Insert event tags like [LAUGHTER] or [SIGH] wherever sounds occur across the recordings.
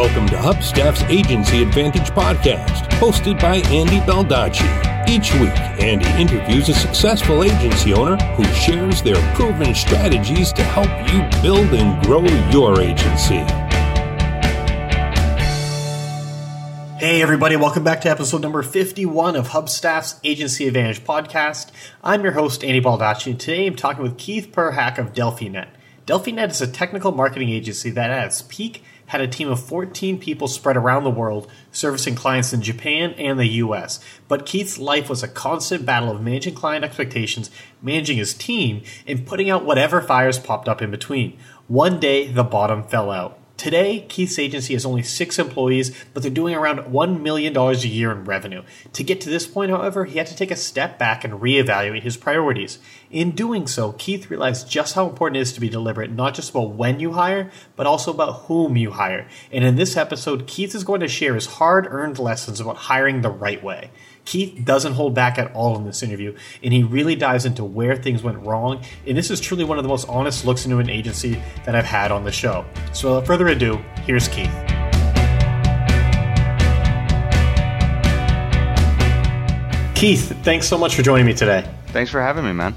Welcome to Hubstaff's Agency Advantage podcast, hosted by Andy Baldacci. Each week, Andy interviews a successful agency owner who shares their proven strategies to help you build and grow your agency. Hey, everybody, welcome back to episode number 51 of Hubstaff's Agency Advantage podcast. I'm your host, Andy Baldacci, and today I'm talking with Keith Perhac of DelfiNet. DelfiNet is a technical marketing agency that at its peak had a team of 14 people spread around the world servicing clients in Japan and the US. But Keith's life was a constant battle of managing client expectations, managing his team, and putting out whatever fires popped up in between. One day, the bottom fell out. Today, Keith's agency has only six employees, but they're doing around $1 million a year in revenue. To get to this point, however, he had to take a step back and reevaluate his priorities. In doing so, Keith realized just how important it is to be deliberate, not just about when you hire, but also about whom you hire. And in this episode, Keith is going to share his hard earned lessons about hiring the right way. Keith doesn't hold back at all in this interview, and he really dives into where things went wrong. And this is truly one of the most honest looks into an agency that I've had on the show. So, without further ado, here's Keith. Keith, thanks so much for joining me today. Thanks for having me, man.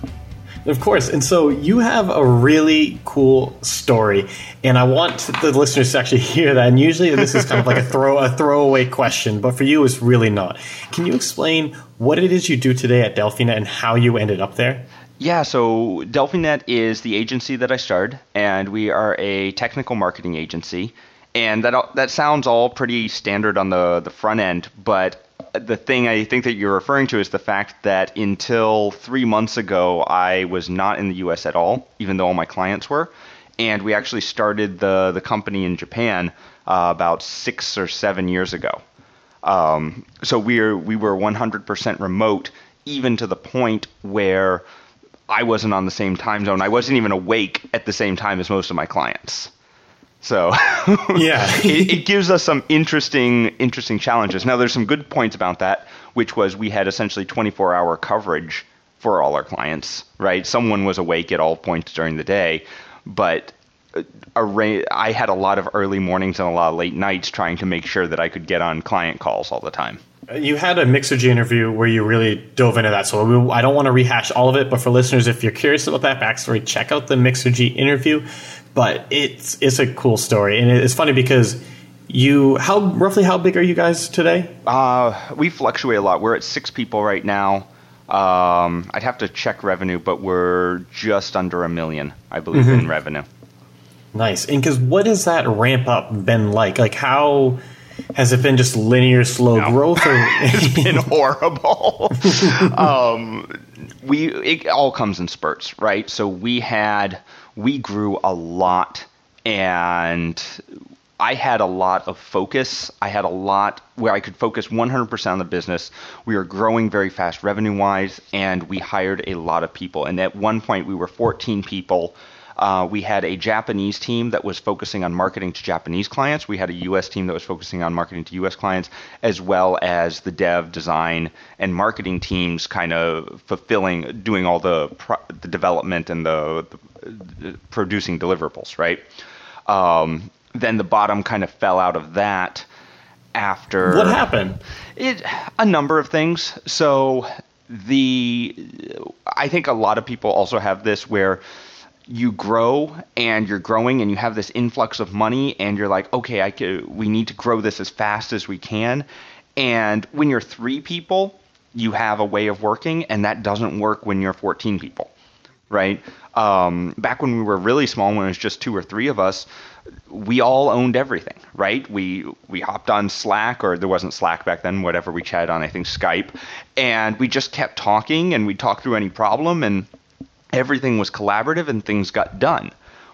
Of course. And so you have a really cool story, and I want the listeners to actually [LAUGHS] hear that. And usually this is kind of like a throw a throwaway question, but for you it's really not. Can you explain what it is you do today at DelfiNet and how you ended up there? Yeah, so DelfiNet is the agency that I started, and we are a technical marketing agency. And that that sounds all pretty standard on the the front end, but the thing I think that you're referring to is the fact that until three months ago, I was not in the U.S. at all, even though all my clients were. And we actually started the the company in Japan uh, about six or seven years ago. Um, so we are we were 100% remote, even to the point where I wasn't on the same time zone. I wasn't even awake at the same time as most of my clients. So yeah, [LAUGHS] it, it, gives us some interesting interesting challenges. Now there's some good points about that, which was we had essentially 24 hour coverage for all our clients. Right, someone was awake at all points during the day, but uh, array, I had a lot of early mornings and a lot of late nights trying to make sure that I could get on client calls all the time. You had a Mixergy interview where you really dove into that. So I don't want to rehash all of it, but for listeners, if you're curious about that backstory, check out the Mixergy interview but it's it's a cool story, and it's funny because you how roughly how big are you guys today? Uh, we fluctuate a lot. We're at six people right now. Um, I'd have to check revenue, but we're just under a million, I believe, mm-hmm. in revenue. Nice. And because what has that ramp up been like? Like how has it been just linear slow no. growth? Or [LAUGHS] it's been [LAUGHS] horrible. [LAUGHS] um, we it all comes in spurts, right? So we had we grew a lot and I had a lot of focus. I had a lot where I could focus 100% on the business. We were growing very fast revenue wise, and we hired a lot of people. And at one point, we were 14 people. Uh, we had a Japanese team that was focusing on marketing to Japanese clients. We had a US team that was focusing on marketing to US clients, as well as the dev, design, and marketing teams kind of fulfilling, doing all the, pro- the development and the, the producing deliverables, right? Um, then the bottom kind of fell out of that after what happened it a number of things so the i think a lot of people also have this where you grow and you're growing and you have this influx of money and you're like okay i could, we need to grow this as fast as we can and when you're three people you have a way of working and that doesn't work when you're 14 people right um, back when we were really small, when it was just two or three of us, we all owned everything, right? We we hopped on Slack, or there wasn't Slack back then. Whatever we chatted on, I think Skype, and we just kept talking, and we'd talk through any problem, and everything was collaborative, and things got done.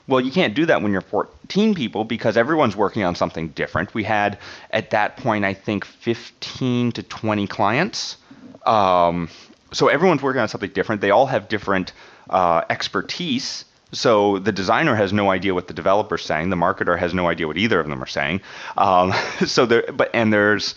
Well, you can't do that when you're 14 people because everyone's working on something different. We had at that point, I think, 15 to 20 clients. Um, so everyone's working on something different. They all have different uh, expertise. So the designer has no idea what the developer's saying. The marketer has no idea what either of them are saying. Um, [LAUGHS] so there, but and there's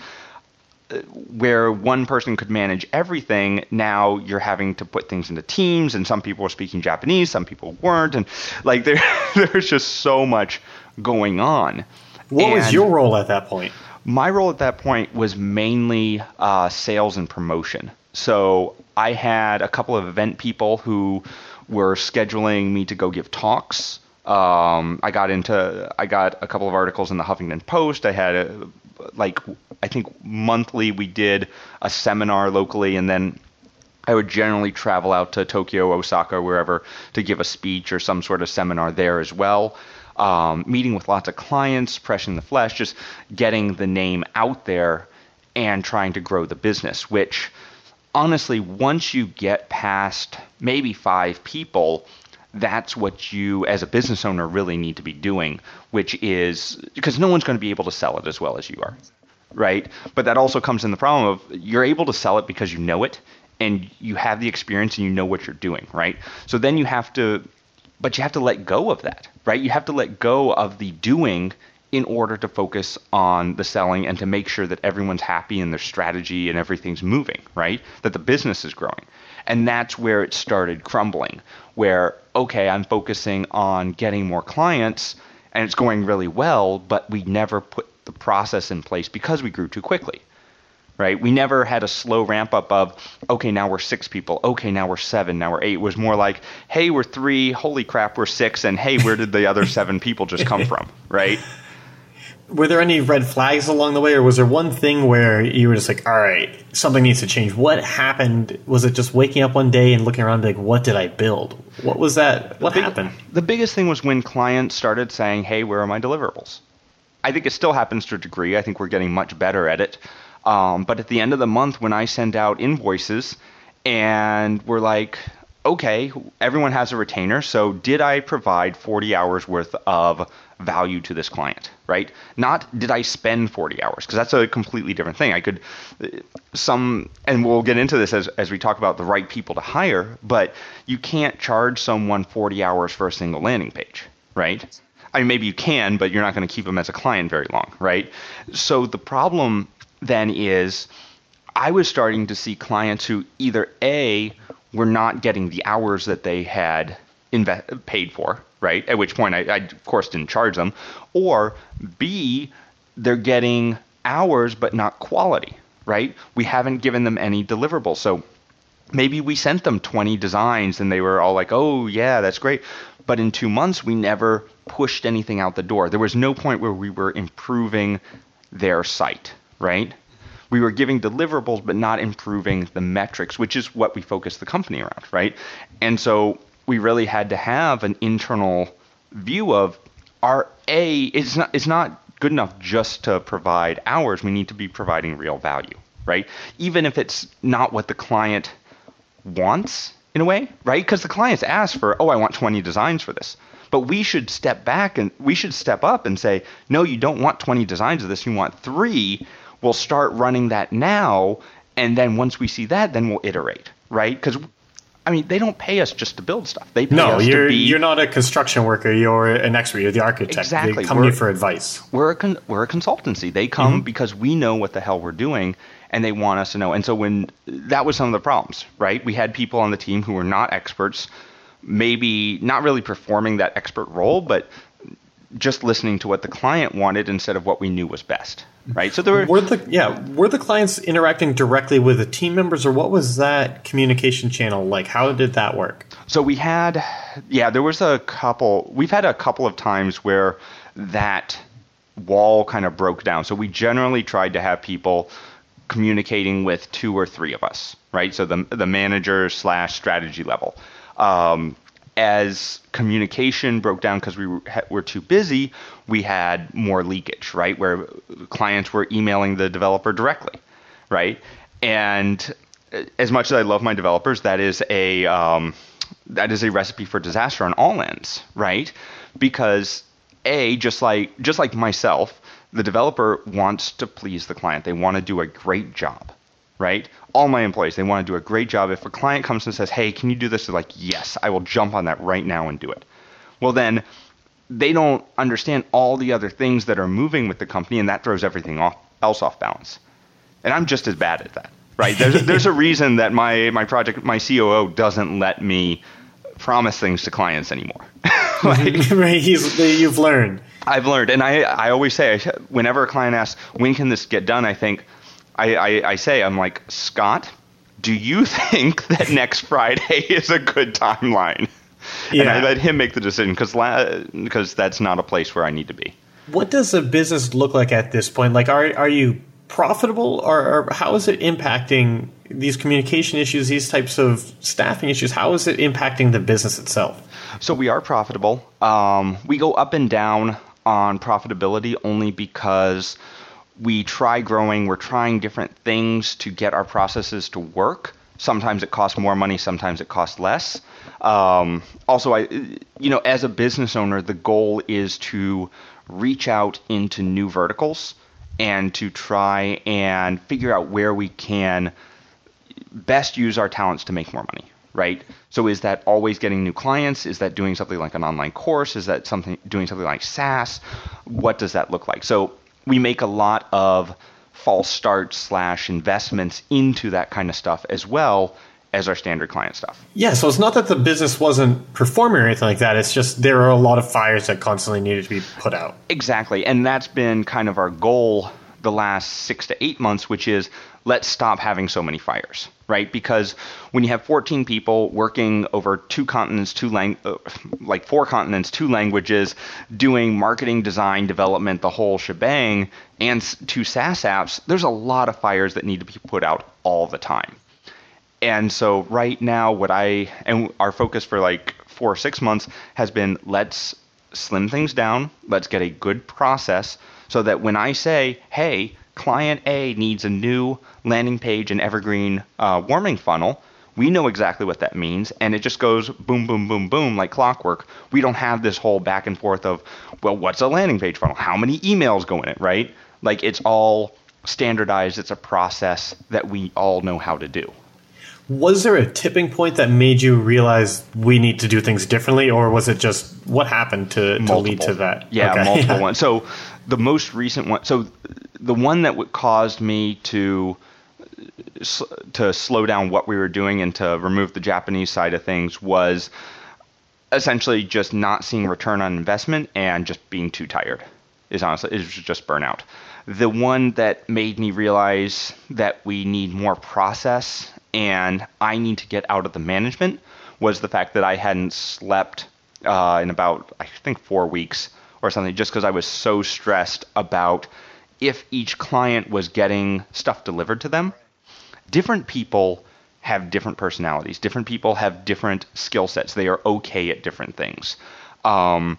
where one person could manage everything. Now you're having to put things into teams, and some people were speaking Japanese, some people weren't, and like [LAUGHS] there, there's just so much going on. What and was your role at that point? My role at that point was mainly uh, sales and promotion. So I had a couple of event people who were scheduling me to go give talks. Um, I got into I got a couple of articles in the Huffington Post. I had a, like I think monthly we did a seminar locally, and then I would generally travel out to Tokyo, Osaka, wherever to give a speech or some sort of seminar there as well. Um, meeting with lots of clients, pressing the flesh, just getting the name out there and trying to grow the business, which honestly, once you get past maybe five people, that's what you, as a business owner, really need to be doing, which is because no one's going to be able to sell it as well as you are, right? But that also comes in the problem of you're able to sell it because you know it and you have the experience and you know what you're doing, right? So then you have to, but you have to let go of that, right? You have to let go of the doing in order to focus on the selling and to make sure that everyone's happy and their strategy and everything's moving, right? That the business is growing. And that's where it started crumbling, where, okay, I'm focusing on getting more clients and it's going really well, but we never put the process in place because we grew too quickly. Right? We never had a slow ramp up of, okay, now we're six people. Okay, now we're seven. Now we're eight. It was more like, hey, we're three. Holy crap, we're six. And hey, where did the other seven people just come [LAUGHS] from? Right? Were there any red flags along the way, or was there one thing where you were just like, all right, something needs to change? What happened? Was it just waking up one day and looking around like, what did I build? What was that? What big, happened? The biggest thing was when clients started saying, hey, where are my deliverables? I think it still happens to a degree. I think we're getting much better at it. Um, but at the end of the month, when I send out invoices and we're like, okay, everyone has a retainer, so did I provide 40 hours worth of value to this client, right? Not did I spend 40 hours because that's a completely different thing. I could some and we'll get into this as as we talk about the right people to hire, but you can't charge someone 40 hours for a single landing page, right? I mean maybe you can, but you're not going to keep them as a client very long, right? So the problem then is I was starting to see clients who either A were not getting the hours that they had inve- paid for, right? At which point I, I, of course, didn't charge them. Or B, they're getting hours but not quality, right? We haven't given them any deliverables. So maybe we sent them 20 designs and they were all like, oh, yeah, that's great. But in two months, we never pushed anything out the door. There was no point where we were improving their site, right? We were giving deliverables, but not improving the metrics, which is what we focus the company around, right? And so we really had to have an internal view of our a it's not it's not good enough just to provide hours. We need to be providing real value right? Even if it's not what the client wants in a way right? Because the clients ask for oh i want 20 designs for this. But we should step back and we should step up and say no you don't want 20 designs of this. You want 3 we'll start running that now and then once we see that then we'll iterate right because I mean, they don't pay us just to build stuff. They pay no, us you're, to be. you're not a construction worker. You're an expert. You're the architect. Exactly. They come we're, you for advice. We're a con- we're a consultancy. They come mm-hmm. because we know what the hell we're doing, and they want us to know. And so when that was some of the problems, right? We had people on the team who were not experts, maybe not really performing that expert role, but just listening to what the client wanted instead of what we knew was best right? So there were, were the yeah were the clients interacting directly with the team members or what was that communication channel like? How did that work? So we had yeah there was a couple we've had a couple of times where that wall kind of broke down. So we generally tried to have people communicating with two or three of us right? So the the manager slash strategy level. Um, as communication broke down because we were, too busy, we had more leakage, right? Where clients were emailing the developer directly, right? And as much as I love my developers, that is a um, that is a recipe for disaster on all ends, right? Because a just like just like myself, the developer wants to please the client. They want to do a great job, right? All my employees, they want to do a great job. If a client comes and says, "Hey, can you do this?" They're like, "Yes, I will jump on that right now and do it." Well, then they don't understand all the other things that are moving with the company, and that throws everything off, else off balance. And I'm just as bad at that, right? There's [LAUGHS] there's a reason that my my project my COO doesn't let me promise things to clients anymore. [LAUGHS] like, [LAUGHS] right, you've learned. I've learned, and I I always say whenever a client asks when can this get done, I think I, I, I say I'm like Scott, do you [LAUGHS] think that next Friday [LAUGHS] is a good timeline? Yeah. And I let him make the decision because because that's not a place where I need to be. What does a business look like at this point? Like, are are you profitable, or, or how is it impacting these communication issues, these types of staffing issues? How is it impacting the business itself? So we are profitable. Um, we go up and down on profitability only because we try growing, we're trying different things to get our processes to work. Sometimes it costs more money, sometimes it costs less. Um, also, I, you know, as a business owner, the goal is to reach out into new verticals and to try and figure out where we can best use our talents to make more money right? So is that always getting new clients? Is that doing something like an online course? Is that something doing something like SaaS? What does that look like? So we make a lot of false starts slash investments into that kind of stuff as well as our standard client stuff. Yeah, so it's not that the business wasn't performing or anything like that. It's just there are a lot of fires that constantly needed to be put out. Exactly. And that's been kind of our goal the last six to eight months, which is let's stop having so many fires, right? Because when you have 14 people working over two continents, two lang- uh, like four continents, two languages, doing marketing, design, development, the whole shebang, and two SaaS apps, there's a lot of fires that need to be put out all the time. And so right now, what I and our focus for like four or six months has been let's slim things down, let's get a good process so that when I say, hey, client A needs a new landing page and evergreen uh, warming funnel, we know exactly what that means, and it just goes boom, boom, boom, boom like clockwork. We don't have this whole back and forth of, well, what's a landing page funnel? How many emails go in it, right? Like it's all standardized. It's a process that we all know how to do. Was there a tipping point that made you realize we need to do things differently, or was it just what happened to, to lead to that? Yeah, okay. multiple [LAUGHS] ones. So the most recent one, so the one that caused me to to slow down what we were doing and to remove the Japanese side of things was essentially just not seeing return on investment and just being too tired. Is honestly was just burnout. The one that made me realize that we need more process and I need to get out of the management was the fact that I hadn't slept uh, in about I think four weeks or something just because I was so stressed about if each client was getting stuff delivered to them. Different people have different personalities. Different people have different skill sets. They are okay at different things. Um,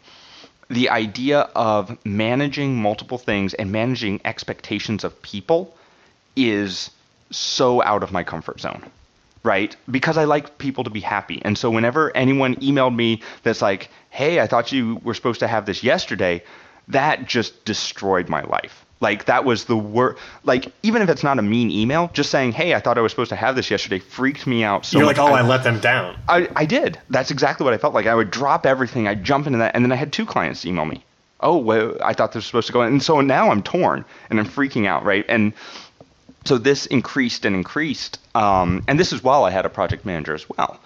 the idea of managing multiple things and managing expectations of people is so out of my comfort zone right? Because I like people to be happy. And so whenever anyone emailed me that's like, hey, I thought you were supposed to have this yesterday, that just destroyed my life. Like that was the worst. Like even if it's not a mean email, just saying, "Hey, I thought I was supposed to have this yesterday," freaked me out so You're much. like, "Oh, I, I, let them down." I, I did. That's exactly what I felt like. I would drop everything. I'd jump into that, and then I had two clients email me. Oh, well, I thought this was supposed to go, and so now I'm torn and I'm freaking out, right? And so this increased and increased, um, and this is while I had a project manager as well.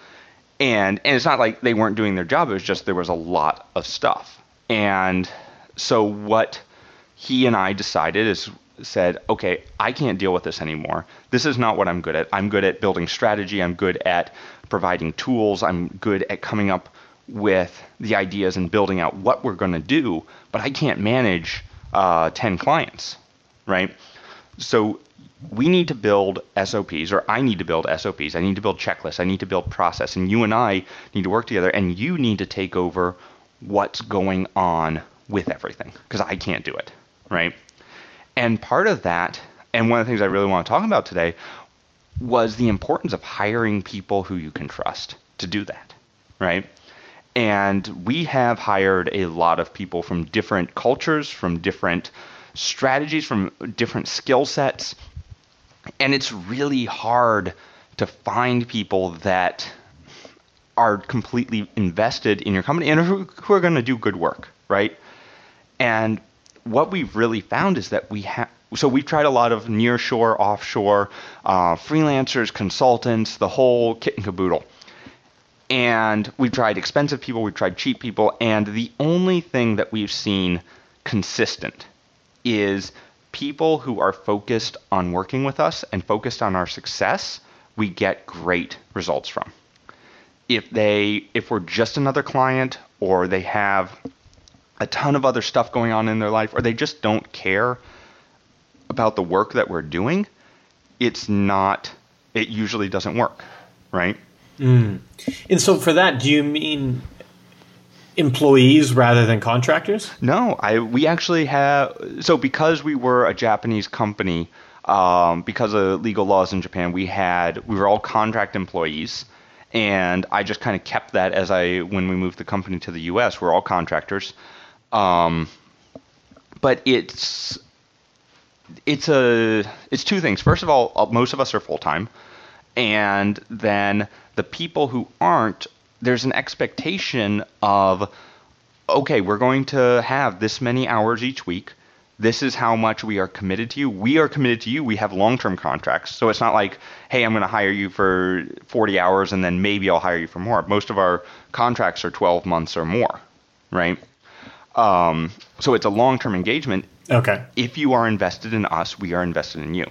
And and it's not like they weren't doing their job; it was just there was a lot of stuff. And so what he and I decided is said, okay, I can't deal with this anymore. This is not what I'm good at. I'm good at building strategy. I'm good at providing tools. I'm good at coming up with the ideas and building out what we're going to do. But I can't manage uh, 10 clients, right? So we need to build SOPs, or I need to build SOPs. I need to build checklists. I need to build process. And you and I need to work together, and you need to take over what's going on with everything because I can't do it, right? And part of that, and one of the things I really want to talk about today, was the importance of hiring people who you can trust to do that, right? And we have hired a lot of people from different cultures, from different strategies, from different skill sets and it's really hard to find people that are completely invested in your company and who, are going to do good work, right? And what we've really found is that we have so we've tried a lot of nearshore, offshore, uh, freelancers, consultants, the whole kit and caboodle. And we've tried expensive people, we've tried cheap people, and the only thing that we've seen consistent is people who are focused on working with us and focused on our success, we get great results from. If they if we're just another client or they have a ton of other stuff going on in their life or they just don't care about the work that we're doing, it's not it usually doesn't work, right? Mm. And so for that, do you mean employees rather than contractors? No, I we actually have so because we were a Japanese company, um, because of legal laws in Japan, we had we were all contract employees, and I just kind of kept that as I when we moved the company to the U.S. We're all contractors, um, but it's it's a it's two things. First of all, uh, most of us are full time, and then the people who aren't there's an expectation of okay, we're going to have this many hours each week. This is how much we are committed to you. We are committed to you. We have long term contracts. So it's not like, hey, I'm going to hire you for 40 hours and then maybe I'll hire you for more. Most of our contracts are 12 months or more, right? Um, so it's a long term engagement. Okay. If you are invested in us, we are invested in you.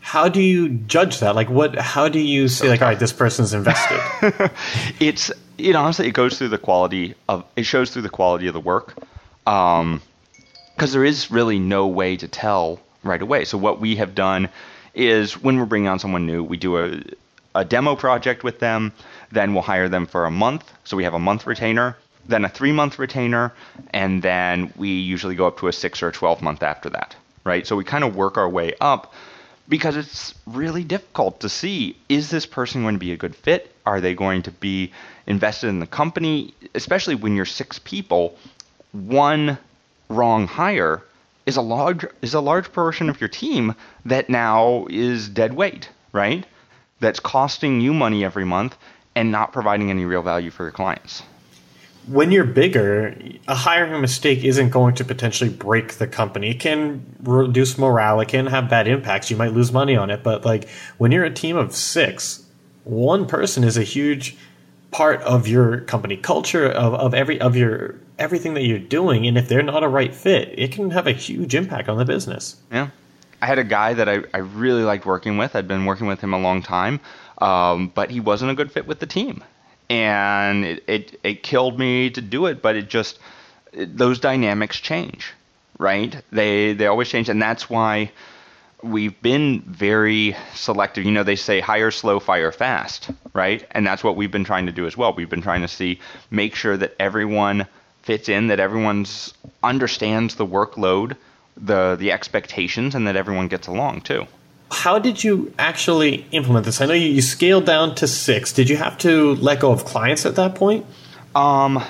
How do you judge that? Like, what? How do you say, like, all right, this person's invested? [LAUGHS] it's it honestly it goes through the quality of it shows through the quality of the work, because um, there is really no way to tell right away. So what we have done is when we're bringing on someone new, we do a a demo project with them, then we'll hire them for a month. So we have a month retainer, then a three month retainer, and then we usually go up to a six or a 12 month after that, right? So we kind of work our way up because it's really difficult to see is this person going to be a good fit? Are they going to be invested in the company? Especially when you're six people, one wrong hire is a large is a large portion of your team that now is dead weight, right? That's costing you money every month and not providing any real value for your clients when you're bigger, a hiring mistake isn't going to potentially break the company. It can reduce morale. It can have bad impacts. You might lose money on it. But like when you're a team of six, one person is a huge part of your company culture of, of every of your everything that you're doing. And if they're not a right fit, it can have a huge impact on the business. Yeah. I had a guy that I, I really liked working with. I'd been working with him a long time, um, but he wasn't a good fit with the team and it, it, it killed me to do it, but it just it, those dynamics change, right? They they always change, and that's why we've been very selective. You know, they say hire slow, fire fast, right? And that's what we've been trying to do as well. We've been trying to see make sure that everyone fits in, that everyone's understands the workload, the the expectations, and that everyone gets along too how did you actually implement this? I know you, you scaled down to six. Did you have to let go of clients at that point? Um,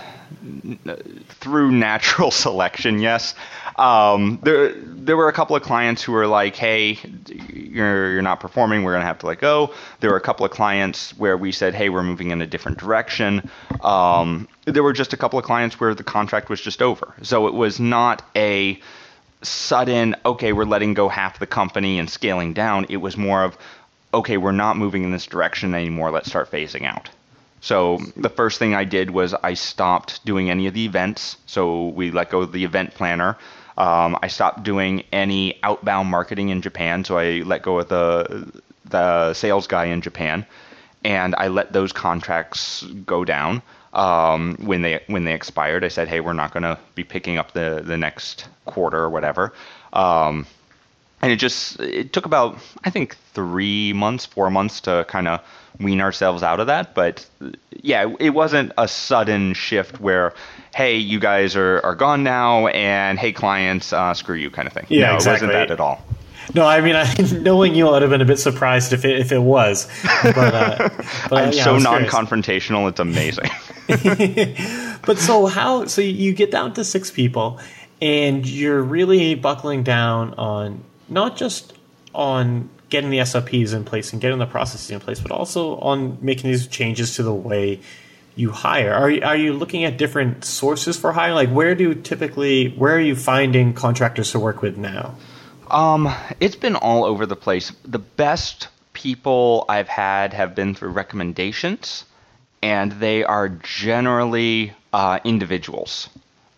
through natural [LAUGHS] selection, yes. Um, there, there were a couple of clients who were like, "Hey, you're you're not performing. We're gonna have to let go." There were a couple of clients where we said, "Hey, we're moving in a different direction." Um, there were just a couple of clients where the contract was just over. So it was not a sudden, okay, we're letting go half the company and scaling down. It was more of, okay, we're not moving in this direction anymore. Let's start phasing out. So the first thing I did was I stopped doing any of the events. So we let go of the event planner. Um, I stopped doing any outbound marketing in Japan. So I let go of the the sales guy in Japan, and I let those contracts go down um, when they when they expired. I said, hey, we're not going to be picking up the the next quarter or whatever. Um, and it just it took about I think three months, four months to kind of wean ourselves out of that. But yeah, it wasn't a sudden shift where hey, you guys are, are gone now, and hey, clients, uh, screw you, kind of thing. Yeah, no, exactly. it wasn't that at all. [LAUGHS] No, I mean, I, [LAUGHS] knowing you, I'd have been a bit surprised if it, if it was. But, uh, [LAUGHS] but I'm yeah, so non-confrontational; it's amazing. but so how? So you get down to six people, and you're really buckling down on not just on getting the SOPs in place and getting the processes in place, but also on making these changes to the way you hire. Are you, are you looking at different sources for hiring? Like, where do typically where are you finding contractors to work with now? Um, it's been all over the place. The best people I've had have been through recommendations and they are generally uh, individuals.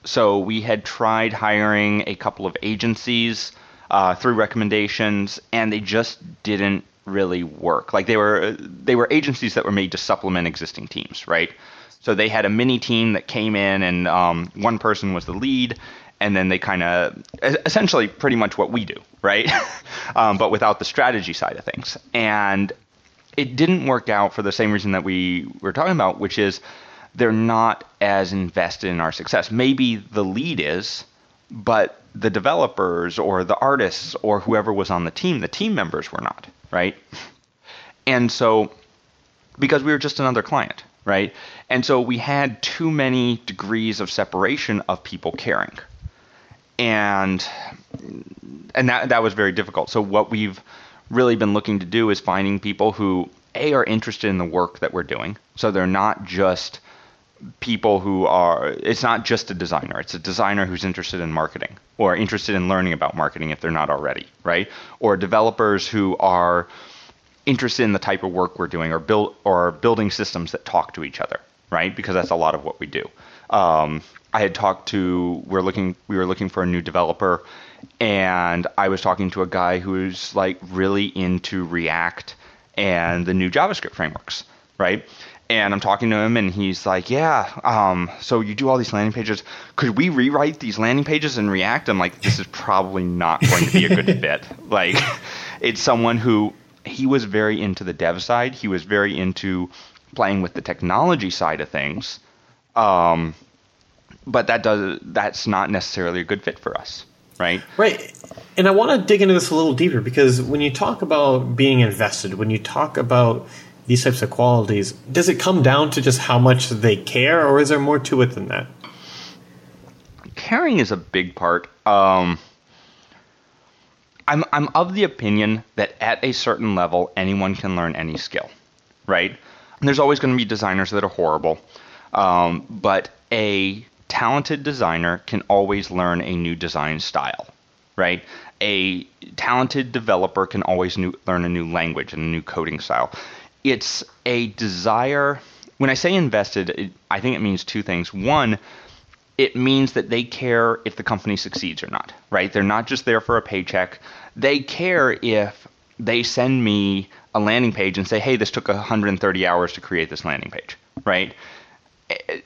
So we had tried hiring a couple of agencies uh, through recommendations, and they just didn't really work. Like they were they were agencies that were made to supplement existing teams, right? So they had a mini team that came in, and um, one person was the lead, and then they kind of essentially pretty much what we do, right? [LAUGHS] um, but without the strategy side of things. And it didn't work out for the same reason that we were talking about, which is they're not as invested in our success. Maybe the lead is, but the developers or the artists or whoever was on the team, the team members were not, right? And so, because we were just another client, right? And so we had too many degrees of separation of people caring. And and that that was very difficult. So what we've really been looking to do is finding people who a are interested in the work that we're doing. So they're not just people who are it's not just a designer it's a designer who's interested in marketing or interested in learning about marketing if they're not already right or developers who are interested in the type of work we're doing or build or building systems that talk to each other right because that's a lot of what we do um, i had talked to we're looking we were looking for a new developer and i was talking to a guy who's like really into react and the new javascript frameworks right and I'm talking to him, and he's like, "Yeah, um, so you do all these landing pages. Could we rewrite these landing pages in React?" I'm like, "This is probably not going to be a good [LAUGHS] fit." Like, it's someone who he was very into the dev side. He was very into playing with the technology side of things, um, but that does that's not necessarily a good fit for us, right? Right. And I want to dig into this a little deeper because when you talk about being invested, when you talk about these types of qualities, does it come down to just how much they care, or is there more to it than that? Caring is a big part. Um, I'm I'm of the opinion that at a certain level, anyone can learn any skill, right? And there's always going to be designers that are horrible, um, but a talented designer can always learn a new design style, right? A talented developer can always new, learn a new language and a new coding style it's a desire. When I say invested, it, I think it means two things. One, it means that they care if the company succeeds or not, right? They're not just there for a paycheck. They care if they send me a landing page and say, hey, this took 130 hours to create this landing page, right?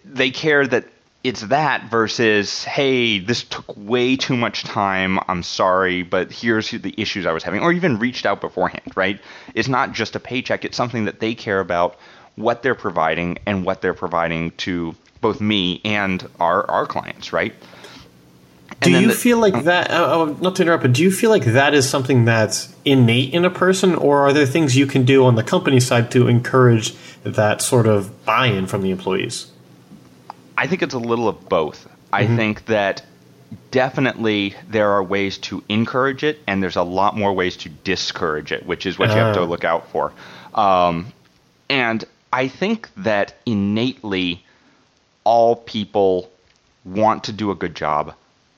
They care that it's that versus hey this took way too much time i'm sorry but here's the issues i was having or even reached out beforehand right? It's not just a paycheck it's something that they care about what they're providing and what they're providing to both me and our our clients right? Do you the, feel like that uh, uh, not to interrupt but do you feel like that is something that's innate in a person or are there things you can do on the company side to encourage that sort of buy-in from the employees I think it's a little of both. Mm-hmm. I think that definitely there are ways to encourage it, and there's a lot more ways to discourage it, which is what uh. you have to ah. look out for. Um, and I think that innately, all people want to do a good job,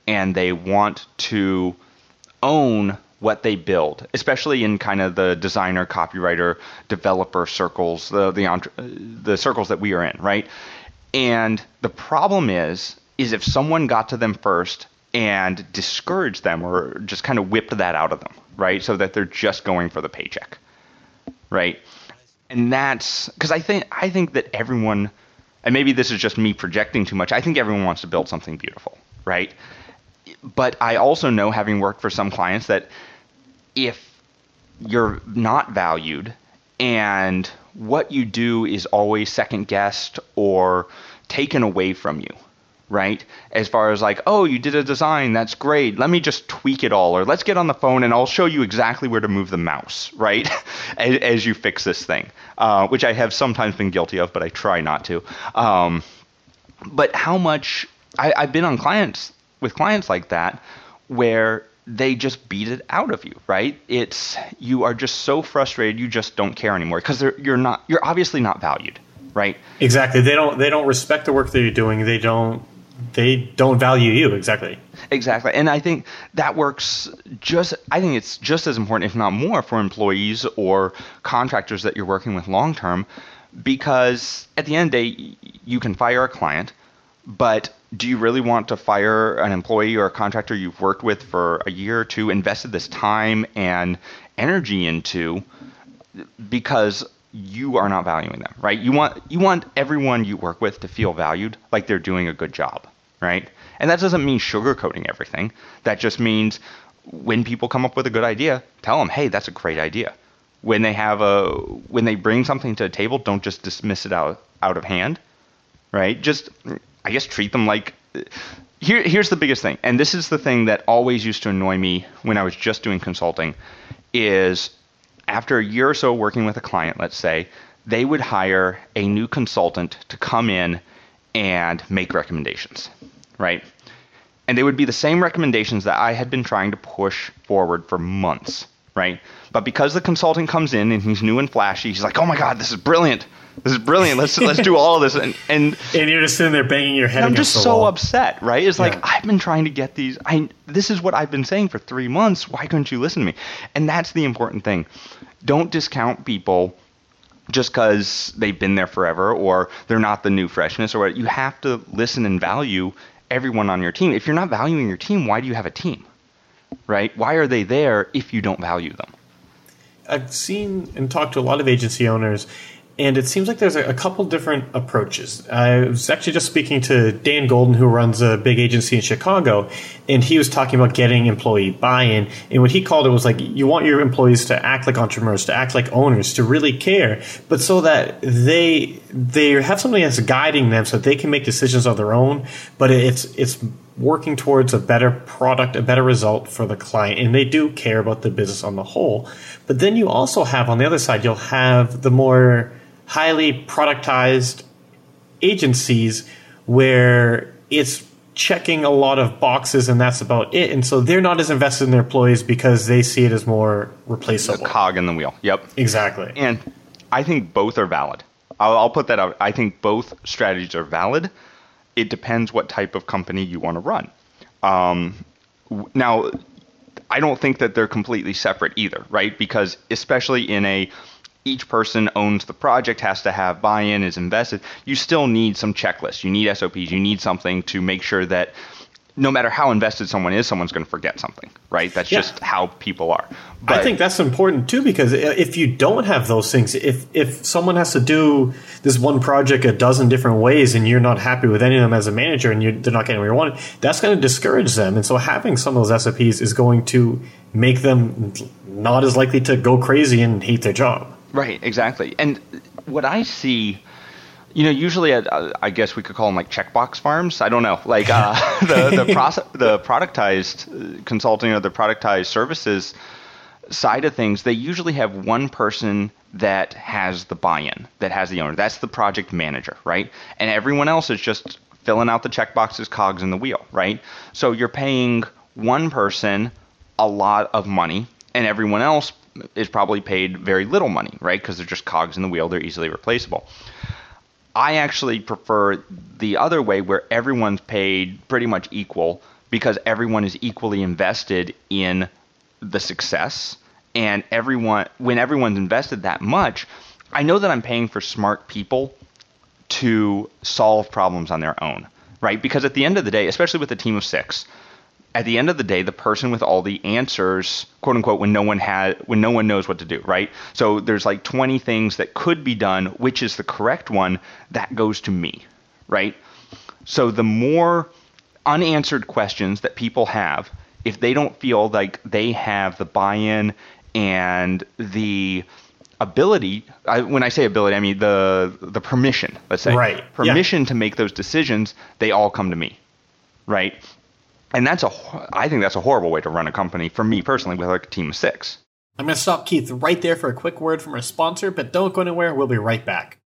and they want to own what they build, especially in kind of the designer, copywriter, developer circles, the the, the circles that we are in, right? And the problem is, is if someone got to them first and discouraged them or just kind of whipped that out of them, right? So that they're just going for the paycheck, right? And that's because I think I think that everyone, and maybe this is just me projecting too much. I think everyone wants to build something beautiful, right? But I also know, having worked for some clients, that if you're not valued and what you do is always second guessed or taken away from you right? As far as like, oh, you did a design, that's great. Let me just tweak it all, or let's get on the phone and I'll show you exactly where to move the mouse, [LAUGHS] right? as, as, you fix this thing, uh, which I have sometimes been guilty of, but I try not to. Um, but how much I, I've been on clients with clients like that where they just beat it out of you, right? It's you are just so frustrated, you just don't care anymore because you're not you're obviously not valued, right? Exactly. They don't they don't respect the work that you're doing. They don't they don't value you exactly. Exactly. And I think that works just I think it's just as important if not more for employees or contractors that you're working with long term because at the end of the day, you can fire a client, but do you really want to fire an employee or a contractor you've worked with for a year or two, invested this time and energy into because you are not valuing them, right? You want you want everyone you work with to feel valued, like they're doing a good job, right? And that doesn't mean sugarcoating everything. That just means when people come up with a good idea, tell them, "Hey, that's a great idea." When they have a when they bring something to the table, don't just dismiss it out out of hand, right? Just I guess treat them like here here's the biggest thing. And this is the thing that always used to annoy me when I was just doing consulting is after a year or so working with a client, let's say, they would hire a new consultant to come in and make recommendations, right? And they would be the same recommendations that I had been trying to push forward for months, right? But because the consultant comes in and he's new and flashy, he's like, "Oh my god, this is brilliant! This is brilliant! Let's let's do all of this." And and, and you're just sitting there banging your head. I'm just so wall. upset, right? It's like I've been trying to get these. I this is what I've been saying for three months. Why couldn't you listen to me? And that's the important thing. Don't discount people just because they've been there forever or they're not the new freshness or what. You have to listen and value everyone on your team. If you're not valuing your team, why do you have a team? Right? Why are they there if you don't value them? I've seen and talked to a lot of agency owners, and it seems like there's a, couple different approaches. I was actually just speaking to Dan Golden, who runs a big agency in Chicago, and he was talking about getting employee buy-in. And what he called it was like you want your employees to act like entrepreneurs, to act like owners, to really care, but so that they they have something that's guiding them, so that they can make decisions on their own. But it's it's working towards a better product, a better result for the client, and they do care about the business on the whole. But then you also have on the other side, you'll have the more highly productized agencies where it's checking a lot of boxes and that's about it. And so they're not as invested in their employees because they see it as more A replaceable. cog in the wheel. Yep. exactly. And I think both are valid. I'll, I'll put that out. I think both strategies are valid. It depends what type of company you want to run. Um, now, I don't think that they're completely separate either, right? Because especially in a each person owns the project, has to have buy-in, is invested. You still need some checklists. You need SOPs. You need something to make sure that no matter how invested someone is, someone's going to forget something, right? That's Yeah. just how people are. I think that's important too because if you don't have those things, if if someone has to do this one project a dozen different ways and you're not happy with any of them as a manager and you they're not getting where you want that's going to discourage them. And so having some of those SOPs is going to make them not as likely to go crazy and hate their job. Right, exactly. And what I see, you know, usually uh, I guess we could call them like checkbox farms. I don't know, like uh, [LAUGHS] the the, process, the productized uh, consulting or the productized services side of things. They usually have one person that has the buy-in, that has the owner. That's the project manager, right? And everyone else is just filling out the checkboxes, cogs in the wheel, right? So you're paying one person a lot of money, and everyone else is probably paid very little money, right? Because they're just cogs in the wheel, they're easily replaceable. I actually prefer the other way where everyone's paid pretty much equal because everyone is equally invested in the success and everyone when everyone's invested that much, I know that I'm paying for smart people to solve problems on their own, right? Because at the end of the day, especially with a team of 6, at the end of the day, the person with all the answers, quote unquote, when no one had, when no one knows what to do, right? So there's like 20 things that could be done. Which is the correct one? That goes to me, right? So the more unanswered questions that people have, if they don't feel like they have the buy-in and the ability, I, when I say ability, I mean the the permission. Let's say Right, yeah. permission to make those decisions. They all come to me, right? And that's a I think that's a horrible way to run a company for me personally with like a team of six. I'm going to stop Keith right there for a quick word from our sponsor, but don't go anywhere. We'll be right back.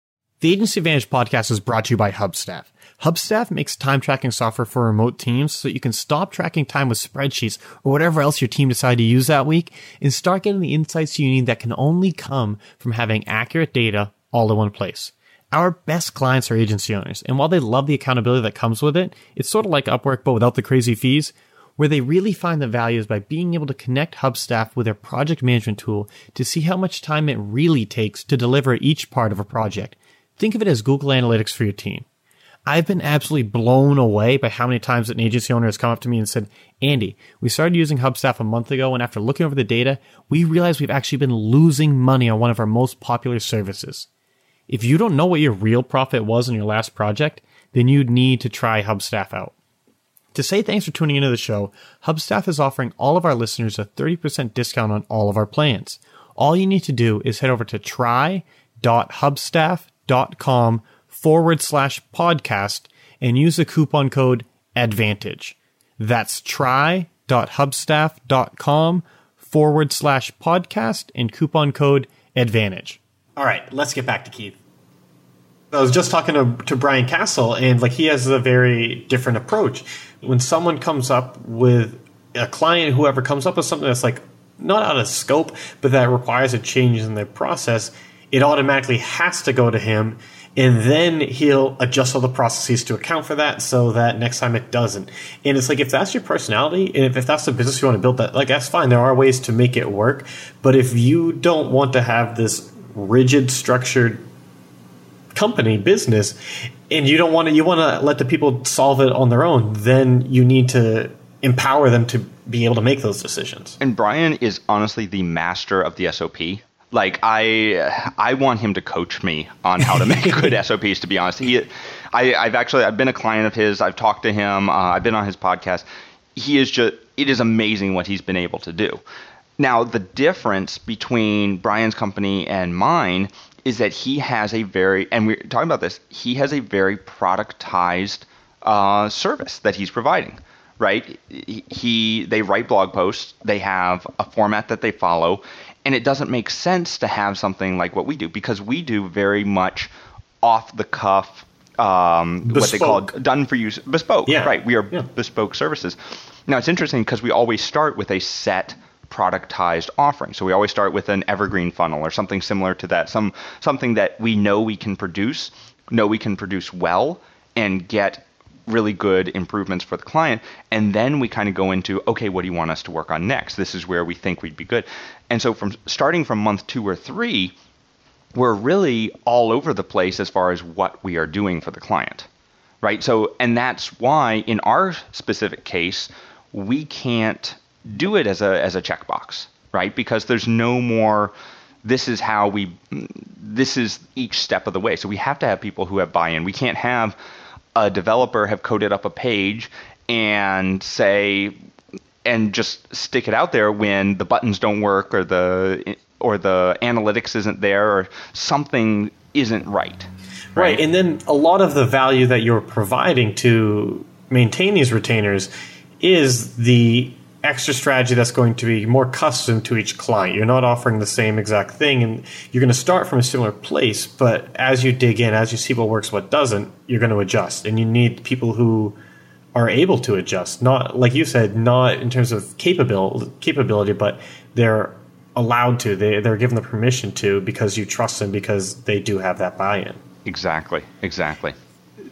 The Agency Advantage podcast is brought to you by Hubstaff. Hubstaff makes time tracking software for remote teams so you can stop tracking time with spreadsheets or whatever else your team decided to use that week and start getting the insights you need that can only come from having accurate data all in one place. Our best clients are agency owners, and while they love the accountability that comes with it, it's sort of like Upwork but without the crazy fees. Where they really find the value is by being able to connect Hubstaff with their project management tool to see how much time it really takes to deliver each part of a project. Think of it as Google Analytics for your team. I've been absolutely blown away by how many times an agency owner has come up to me and said, Andy, we started using Hubstaff a month ago, and after looking over the data, we realized we've actually been losing money on one of our most popular services. If you don't know what your real profit was in your last project, then you'd need to try Hubstaff out. To say thanks for tuning into the show, Hubstaff is offering all of our listeners a 30% discount on all of our plans. All you need to do is head over to try.hubstaff.com forward slash podcast and use the coupon code ADVANTAGE. That's try.hubstaff.com forward slash podcast and coupon code ADVANTAGE. All right, let's get back to Keith. I was just talking to, to Brian Casel, and like he has a very different approach. When someone comes up with a client, whoever comes up with something that's like not out of scope, but that requires a change in their process, it automatically has to go to him, and then he'll adjust all the processes to account for that, so that next time it doesn't. And it's like if that's your personality, and if, if that's the business you want to build, that like that's fine. There are ways to make it work, but if you don't want to have this rigid, structured company business and you don't want to you want to let the people solve it on their own then you need to empower them to be able to make those decisions. And brian is honestly the master of the sop like i i want him to coach me on how to make [LAUGHS] good sops to be honest. He I, i've actually i've been a client of his. I've talked to him. Uh, i've been on his podcast. He is just it is amazing what he's been able to do now the difference between brian's company and mine is that he has a very, and we're talking about this, he has a very productized uh, service that he's providing, right? He, they write blog posts, they have a format that they follow, and it doesn't make sense to have something like what we do because we do very much off the cuff, um, what they call done for you, bespoke, yeah. right? We are yeah. bespoke services. Now it's interesting because we always start with a set productized offering. So we always start with an evergreen funnel or something similar to that, some something that we know we can produce, know we can produce well, and get really good improvements for the client. And then we kind of go into, okay, what do you want us to work on next? This is where we think we'd be good. And so from starting from month two or three, we're really all over the place as far as what we are doing for the client. Right. So, and that's why in our specific case, we can't do it as a as a checkbox, right? Because there's no more. This is how we. This is each step of the way. So we have to have people who have buy-in. We can't have a developer have coded up a page and say and just stick it out there when the buttons don't work or the or the analytics isn't there or something isn't right. Right. right. And then a lot of the value that you're providing to maintain these retainers is the extra strategy that's going to be more custom to each client. You're not offering the same exact thing, and you're going to start from a similar place. But as you dig in, as you see what works, what doesn't, you're going to adjust, and you need people who are able to adjust. Not like you said, not in terms of capability, capability, but they're allowed to. They they're given the permission to because you trust them because they do have that buy-in. Exactly. Exactly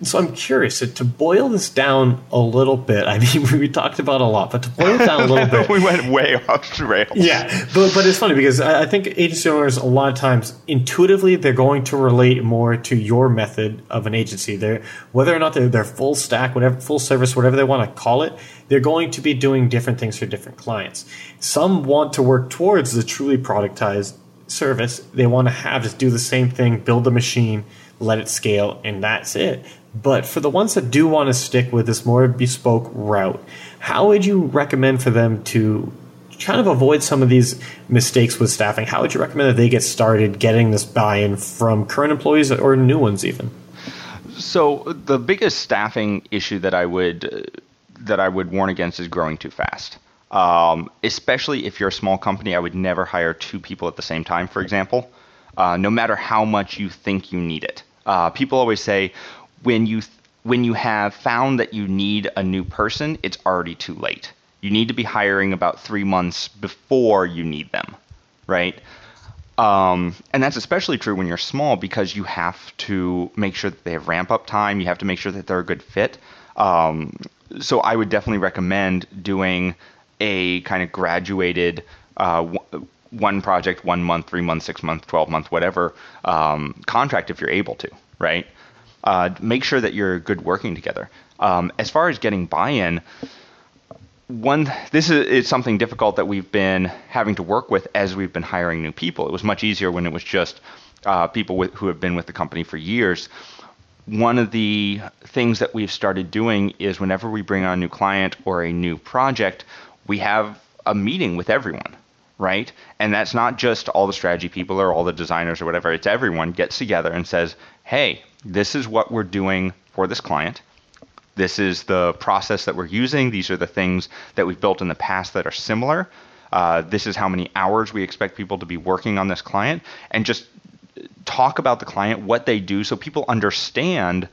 so I'm curious to, to, boil this down a little bit. I mean, [LAUGHS] we talked about a lot, but to boil it down a little bit, [LAUGHS] we went way off the rails. Yeah, but but it's funny because I, I think agency owners a lot of times intuitively they're going to relate more to your method of an agency. They're whether or not they're, they're full stack, whatever full service, whatever they want to call it, they're going to be doing different things for different clients. Some want to work towards the truly productized service. They want to have just do the same thing, build the machine, let it scale, and that's it but for the ones that do want to stick with this more bespoke route, how would you recommend for them to kind of avoid some of these mistakes with staffing? How would you recommend that they get started getting this buy in from current employees or new ones, even? So the biggest staffing issue that I would that I would warn against is growing too fast. Um, especially if you're a small company, I would never hire two people at the same time. For example, uh, no matter how much you think you need it. Uh, people always say, when you when you have found that you need a new person, it's already too late. You need to be hiring about three months before you need them, right? Um, and that's especially true when you're small because you have to make sure that they have ramp up time. You have to make sure that they're a good fit. Um, so I would definitely recommend doing a kind of graduated uh, one project, one month, three months, six months, twelve month, whatever um, contract if you're able to right? Uh, make sure that you're good working together. Um, as far as getting buy-in, one this is, is, something difficult that we've been having to work with as we've been hiring new people. It was much easier when it was just uh, people with, who have been with the company for years. One of the things that we've started doing is whenever we bring on a new client or a new project, we have a meeting with everyone, right? And that's not just all the strategy people or all the designers or whatever. It's everyone gets together and says, "Hey, this is what we're doing for this client." This is the process that we're using. These are the things that we've built in the past that are similar. Uh, this is how many hours we expect people to be working on this client, and just talk about the client, what they do, so people understand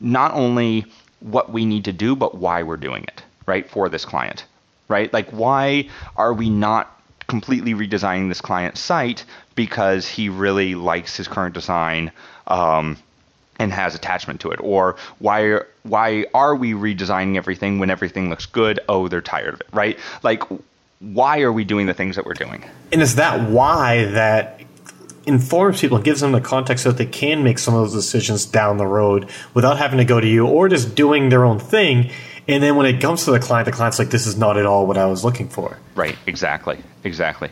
not only what we need to do, but why we're doing it, right, for this client, right? Like, why are we not completely redesigning this client's site because he really likes his current design? Um, and has attachment to it? Or why why are we redesigning everything when everything looks good? Oh they're tired of it right? Like why are we doing the things that we're doing? And is that why that informs people and gives them the context so that they can make some of those decisions down the road without having to go to you or just doing their own thing. And then when it comes to the client the client's like this is not at all what i was looking for. Right. Exactly. Exactly.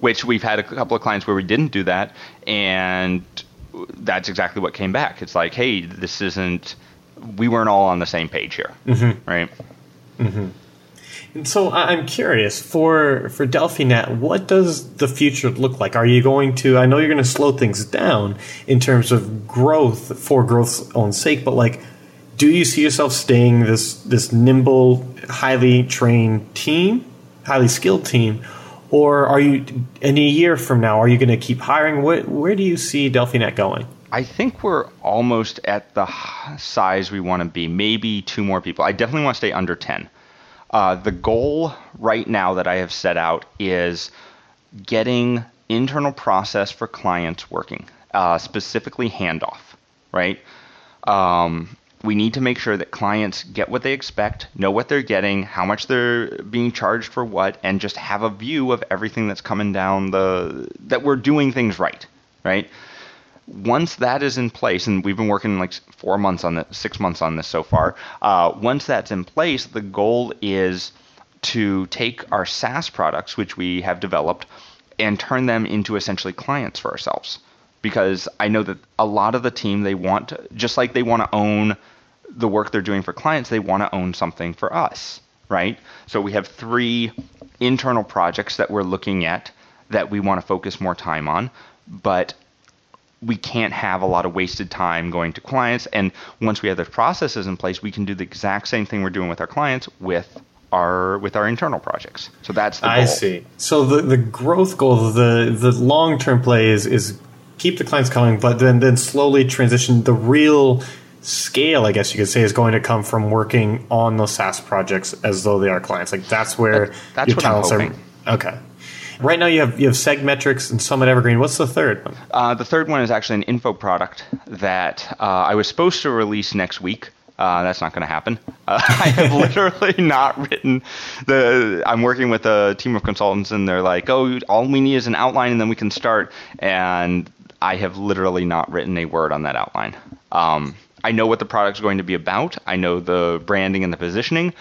Which we've had a couple of clients where we didn't do that and that's exactly what came back. It's like, hey, this isn't. We weren't all on the same page here, mm-hmm. right? Mm-hmm. And so I'm curious for for DelfiNet, what does the future look like? Are you going to? I know you're going to slow things down in terms of growth for growth's own sake, but like, do you see yourself staying this this nimble, highly trained team, highly skilled team, or are you in a year from now? Are you going to keep hiring? Where, where do you see DelfiNet going? I think we're almost at the size we want to be. Maybe two more people. I definitely want to stay under ten. Uh, the goal right now that I have set out is getting internal process for clients working, uh, specifically handoff. Right. Um, we need to make sure that clients get what they expect, know what they're getting, how much they're being charged for what, and just have a view of everything that's coming down the that we're doing things right, right? Once that is in place, and we've been working like four months on this, six months on this so far. Uh, once that's in place, the goal is to take our SaaS products, which we have developed, and turn them into essentially clients for ourselves because I know that a lot of the team they want to, just like they want to own the work they're doing for clients, they want to own something for us, right? So we have three internal projects that we're looking at that we want to focus more time on, but we can't have a lot of wasted time going to clients. And once we have the processes in place, we can do the exact same thing we're doing with our clients with our with our internal projects. So that's the goal. I see. So the the growth goal, the the long term play is is keep the clients coming, but then then slowly transition the real scale, I guess you could say, is going to come from working on those SaaS projects as though they are clients. Like that's where that, that's your talents are. Okay. Right now, you have you have Segmetrics and Summit Evergreen. What's the third one? Uh, the third one is actually an info product that uh, I was supposed to release next week. Uh, that's not going to happen. Uh, [LAUGHS] I have [LAUGHS] literally not written the. I'm working with a team of consultants, and they're like, "Oh, all we need is an outline, and then we can start." And I have literally not written a word on that outline. Um, I know what the product's going to be about. I know the branding and the positioning,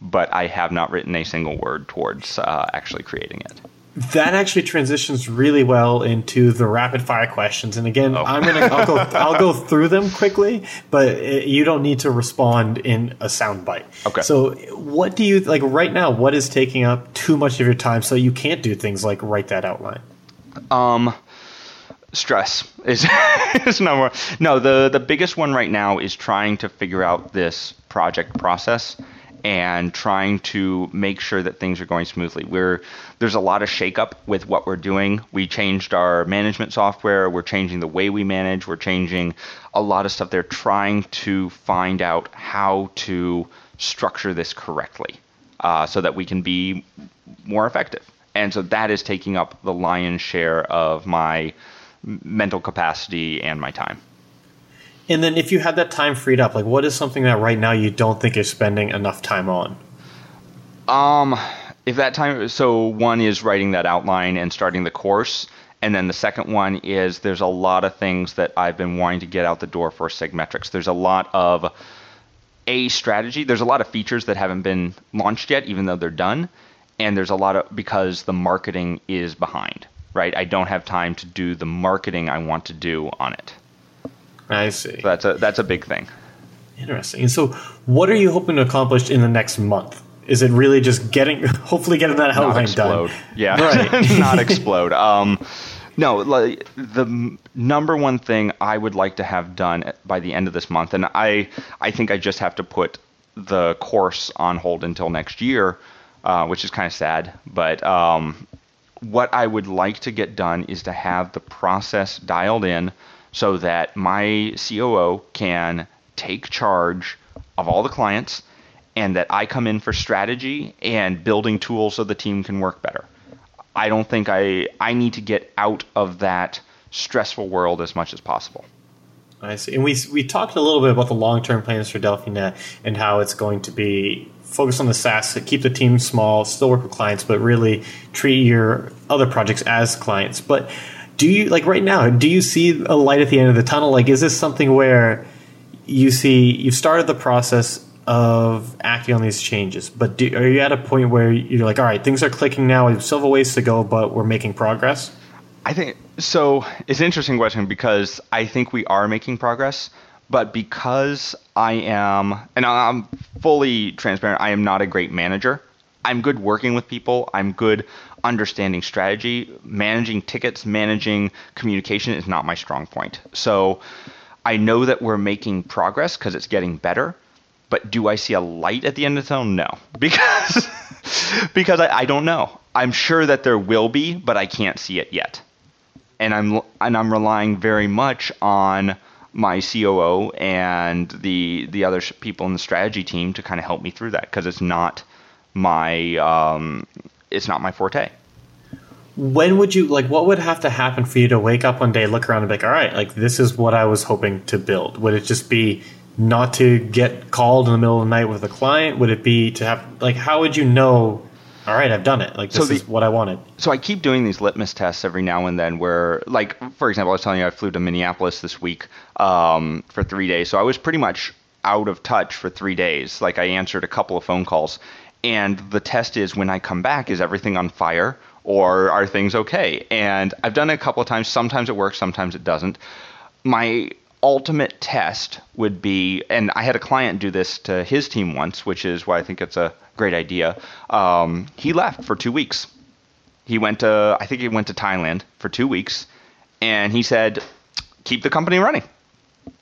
but I have not written a single word towards uh, actually creating it. That actually transitions really well into the rapid fire questions. And again, oh. I'm gonna I'll go I'll go through them quickly, but it, you don't need to respond in a sound bite. Okay. So, what do you like right now? What is taking up too much of your time so you can't do things like write that outline? Um, stress is [LAUGHS] is number no the the biggest one right now is trying to figure out this project process and trying to make sure that things are going smoothly. We're there's a lot of shakeup with what we're doing. We changed our management software. We're changing the way we manage. We're changing a lot of stuff. They're trying to find out how to structure this correctly uh, so that we can be more effective. And so that is taking up the lion's share of my mental capacity and my time. And then if you had that time freed up, like what is something that right now you don't think you're spending enough time on? Um if that time so one is writing that outline and starting the course And then the second one is there's a lot of things that I've been wanting to get out the door for Segmetrics. There's a lot of a strategy. There's a lot of features that haven't been launched yet, even though they're done. And there's a lot of because the marketing is behind, right? I don't have time to do the marketing I want to do on it. I see. So that's a that's a big thing. Interesting. And so, what are you hoping to accomplish in the next month? Is it really just getting, [LAUGHS] hopefully, getting that Not outline explode. done? Yeah, [LAUGHS] Right. [LAUGHS] not explode. Um, no, like the m- number one thing I would like to have done by the end of this month, and I I think I just have to put the course on hold until next year, uh, which is kind of sad. But um, what I would like to get done is to have the process dialed in so that my COO can take charge of all the clients and that I come in for strategy and building tools so the team can work better. I don't think I I need to get out of that stressful world as much as possible. I see. And we we talked a little bit about the long term plans for DelfiNet and how it's going to be focused on the SaaS, keep the team small, still work with clients, but really treat your other projects as clients. But do you like right now? Do you see a light at the end of the tunnel? Like, is this something where you see you've started the process of acting on these changes, but do, are you at a point where you're like, all right, things are clicking now. We still have a ways to go, but we're making progress. I think so. It's an interesting question because I think we are making progress, but because I am, and I'm fully transparent, I am not a great manager. I'm good working with people. I'm good understanding strategy. Managing tickets, managing communication is not my strong point. So I know that we're making progress because it's getting better. But do I see a light at the end of the tunnel? No, [LAUGHS] because because I, I don't know. I'm sure that there will be, but I can't see it yet and I'm and I'm relying very much on my COO and the the other people in the strategy team to kind of help me through that because it's not my um, it's not my forte. When would you like? What would have to happen for you to wake up one day, look around, and be like, "All right, like this is what I was hoping to build." Would it just be not to get called in the middle of the night with a client? Would it be to have like? How would you know? All right, I've done it. Like this So the- is what I wanted. so I keep doing these litmus tests every now and then where like for example I was telling you I flew to Minneapolis this week um, for three days. So I was pretty much out of touch for three days. Like I answered a couple of phone calls. And the test is when I come back is everything on fire or are things okay? And I've done it a couple of times. Sometimes it works sometimes it doesn't. My ultimate test would be, and I had a client do this to his team once, which is why I think it's a great idea. Um, he left for two weeks. He went to, I think he went to Thailand for two weeks, and he said, "Keep the company running."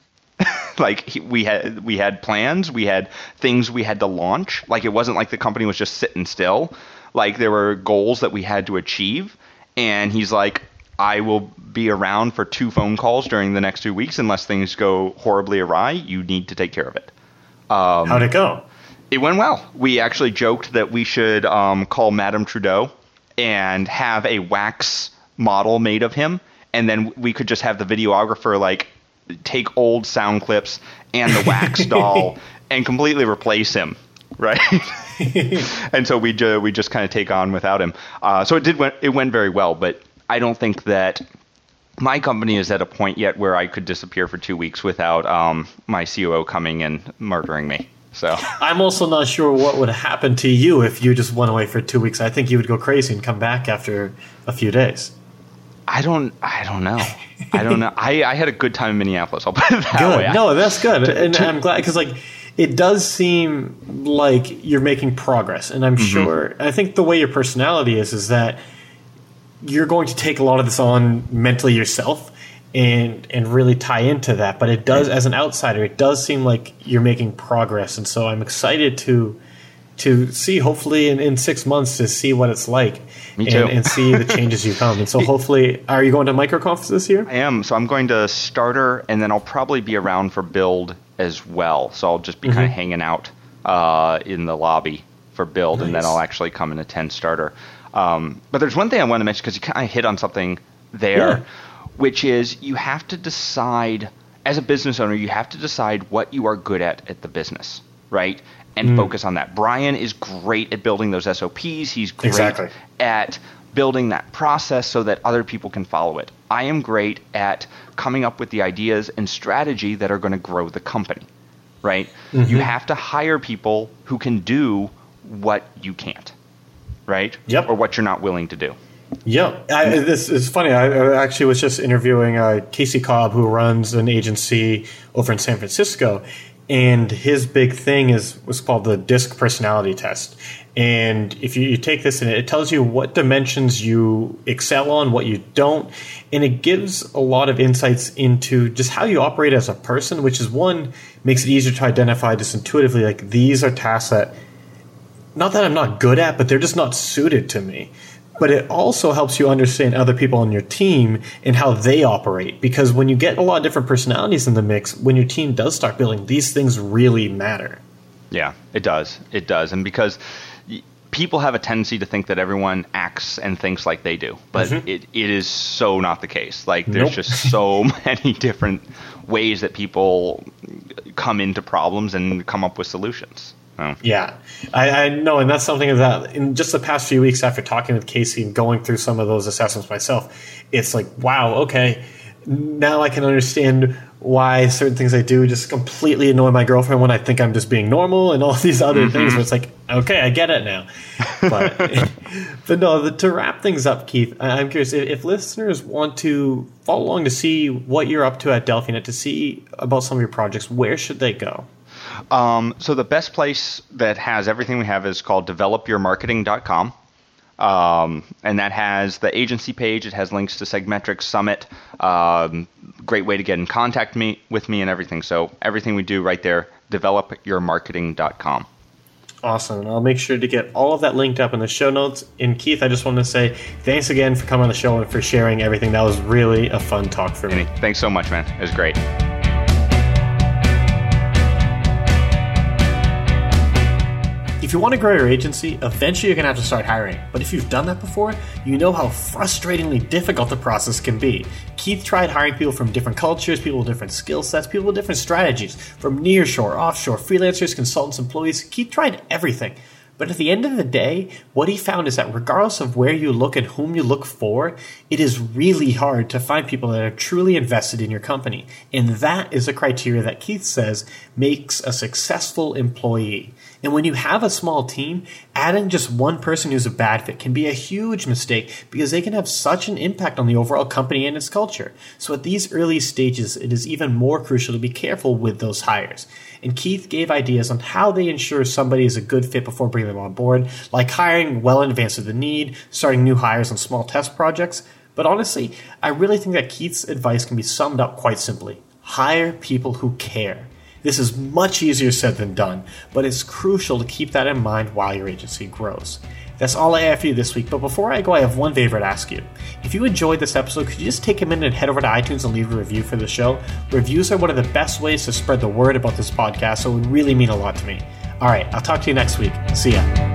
[LAUGHS] like he, we had we had plans, we had things we had to launch. Like it wasn't like the company was just sitting still. Like there were goals that we had to achieve, and he's like, I will be around for two phone calls during the next two weeks unless things go horribly awry. You need to take care of it. Um, How'd it go? It went well. We actually joked that we should um, call Madame Trudeau and have a wax model made of him, and then we could just have the videographer like take old sound clips and the wax [LAUGHS] doll and completely replace him, right? [LAUGHS] [LAUGHS] and so we ju- we just kind of take on without him. Uh, so it did went, it went very well, but I don't think that my company is at a point yet where I could disappear for two weeks without um, my COO coming and murdering me. So. [LAUGHS] I'm also not sure what would happen to you if you just went away for two weeks. I think you would go crazy and come back after a few days. I don't. I don't know. I don't know. I, I had a good time in Minneapolis. I'll put it that way. No, that's good, and I'm glad because like it does seem like you're making progress, and I'm sure. I think the way your personality is is that you're going to take a lot of this on mentally yourself and and really tie into that. But it does, as an outsider, it does seem like you're making progress, and so I'm excited to to see hopefully in, in six months to see what it's like and, and see the changes you come. And so [LAUGHS] hopefully, are you going to microconf this year? I am. So I'm going to starter, and then I'll probably be around for build as well. So I'll just be kind of hanging out uh, in the lobby for build, and then I'll actually come and attend starter. Um, but there's one thing I want to mention because you kind of hit on something there, Yeah. which is you have to decide as a business owner, you have to decide what you are good at at the business, right? And focus on that. Brian is great at building those SOPs. He's great Exactly. at building that process so that other people can follow it. I am great at coming up with the ideas and strategy that are going to grow the company, right? Mm-hmm. You have to hire people who can do what you can't, right? Yep. Or what you're not willing to do. Yeah, I, this is funny. I actually was just interviewing uh, Casey Cobb, who runs an agency over in San Francisco, and his big thing is what's called the DISC personality test. And if you, you, take this and it tells you what dimensions you excel on, what you don't, and it gives a lot of insights into just how you operate as a person, which is one makes it easier to identify just intuitively like these are tasks that not that I'm not good at, but they're just not suited to me but it also helps you understand other people on your team and how they operate. Because when you get a lot of different personalities in the mix, when your team does start building, these things really matter. Yeah, it does. It does. And because people have a tendency to think that everyone acts and thinks like they do, but mm-hmm. it, it is so not the case. Like, there's nope. just so [LAUGHS] many different ways that people come into problems and come up with solutions. Oh. Yeah, I, I, know, and that's something that in just the past few weeks after talking with Casey and going through some of those assessments myself, it's like, wow, okay, now I can understand why certain things I do just completely annoy my girlfriend when I think I'm just being normal and all [LAUGHS] these other mm-hmm. things. Where it's like, okay, I get it now. But, [LAUGHS] [LAUGHS] but no, the, to wrap things up, Keith, I'm curious if, if, listeners want to follow along to see what you're up to at DelfiNet, to see about some of your projects, where should they go? Um, so the best place that has everything we have is called developyourmarketing.com. Um, and that has the agency page. It has links to Segmetrics Summit. Um, great way to get in contact me with me and everything. So everything we do right there, developyourmarketing.com. Awesome. And I'll make sure to get all of that linked up in the show notes. And Keith, I just want to say thanks again for coming on the show and for sharing everything. That was really a fun talk for me. Thanks so much, man. It was great. If you want to grow your agency, eventually you're going to have to start hiring. But if you've done that before, you know how frustratingly difficult the process can be. Keith tried hiring people from different cultures, people with different skill sets, people with different strategies, from nearshore, offshore, freelancers, consultants, employees. Keith tried everything. But at the end of the day, what he found is that regardless of where you look and whom you look for, it is really hard to find people that are truly invested in your company. And that is a criteria that Keith says makes a successful employee. And when you have a small team, adding just one person who's a bad fit can be a huge mistake because they can have such an impact on the overall company and its culture. So at these early stages, it is even more crucial to be careful with those hires and Keith gave ideas on how they ensure somebody is a good fit before bringing them on board, like hiring well in advance of the need, starting new hires on small test projects. But honestly, I really think that Keith's advice can be summed up quite simply hire people who care. This is much easier said than done, but it's crucial to keep that in mind while your agency grows. That's all I have for you this week, but before I go, I have one favor to ask you. If you enjoyed this episode, could you just take a minute and head over to iTunes and leave a review for the show? Reviews are one of the best ways to spread the word about this podcast, so it would really mean a lot to me. All right, I'll talk to you next week. See ya.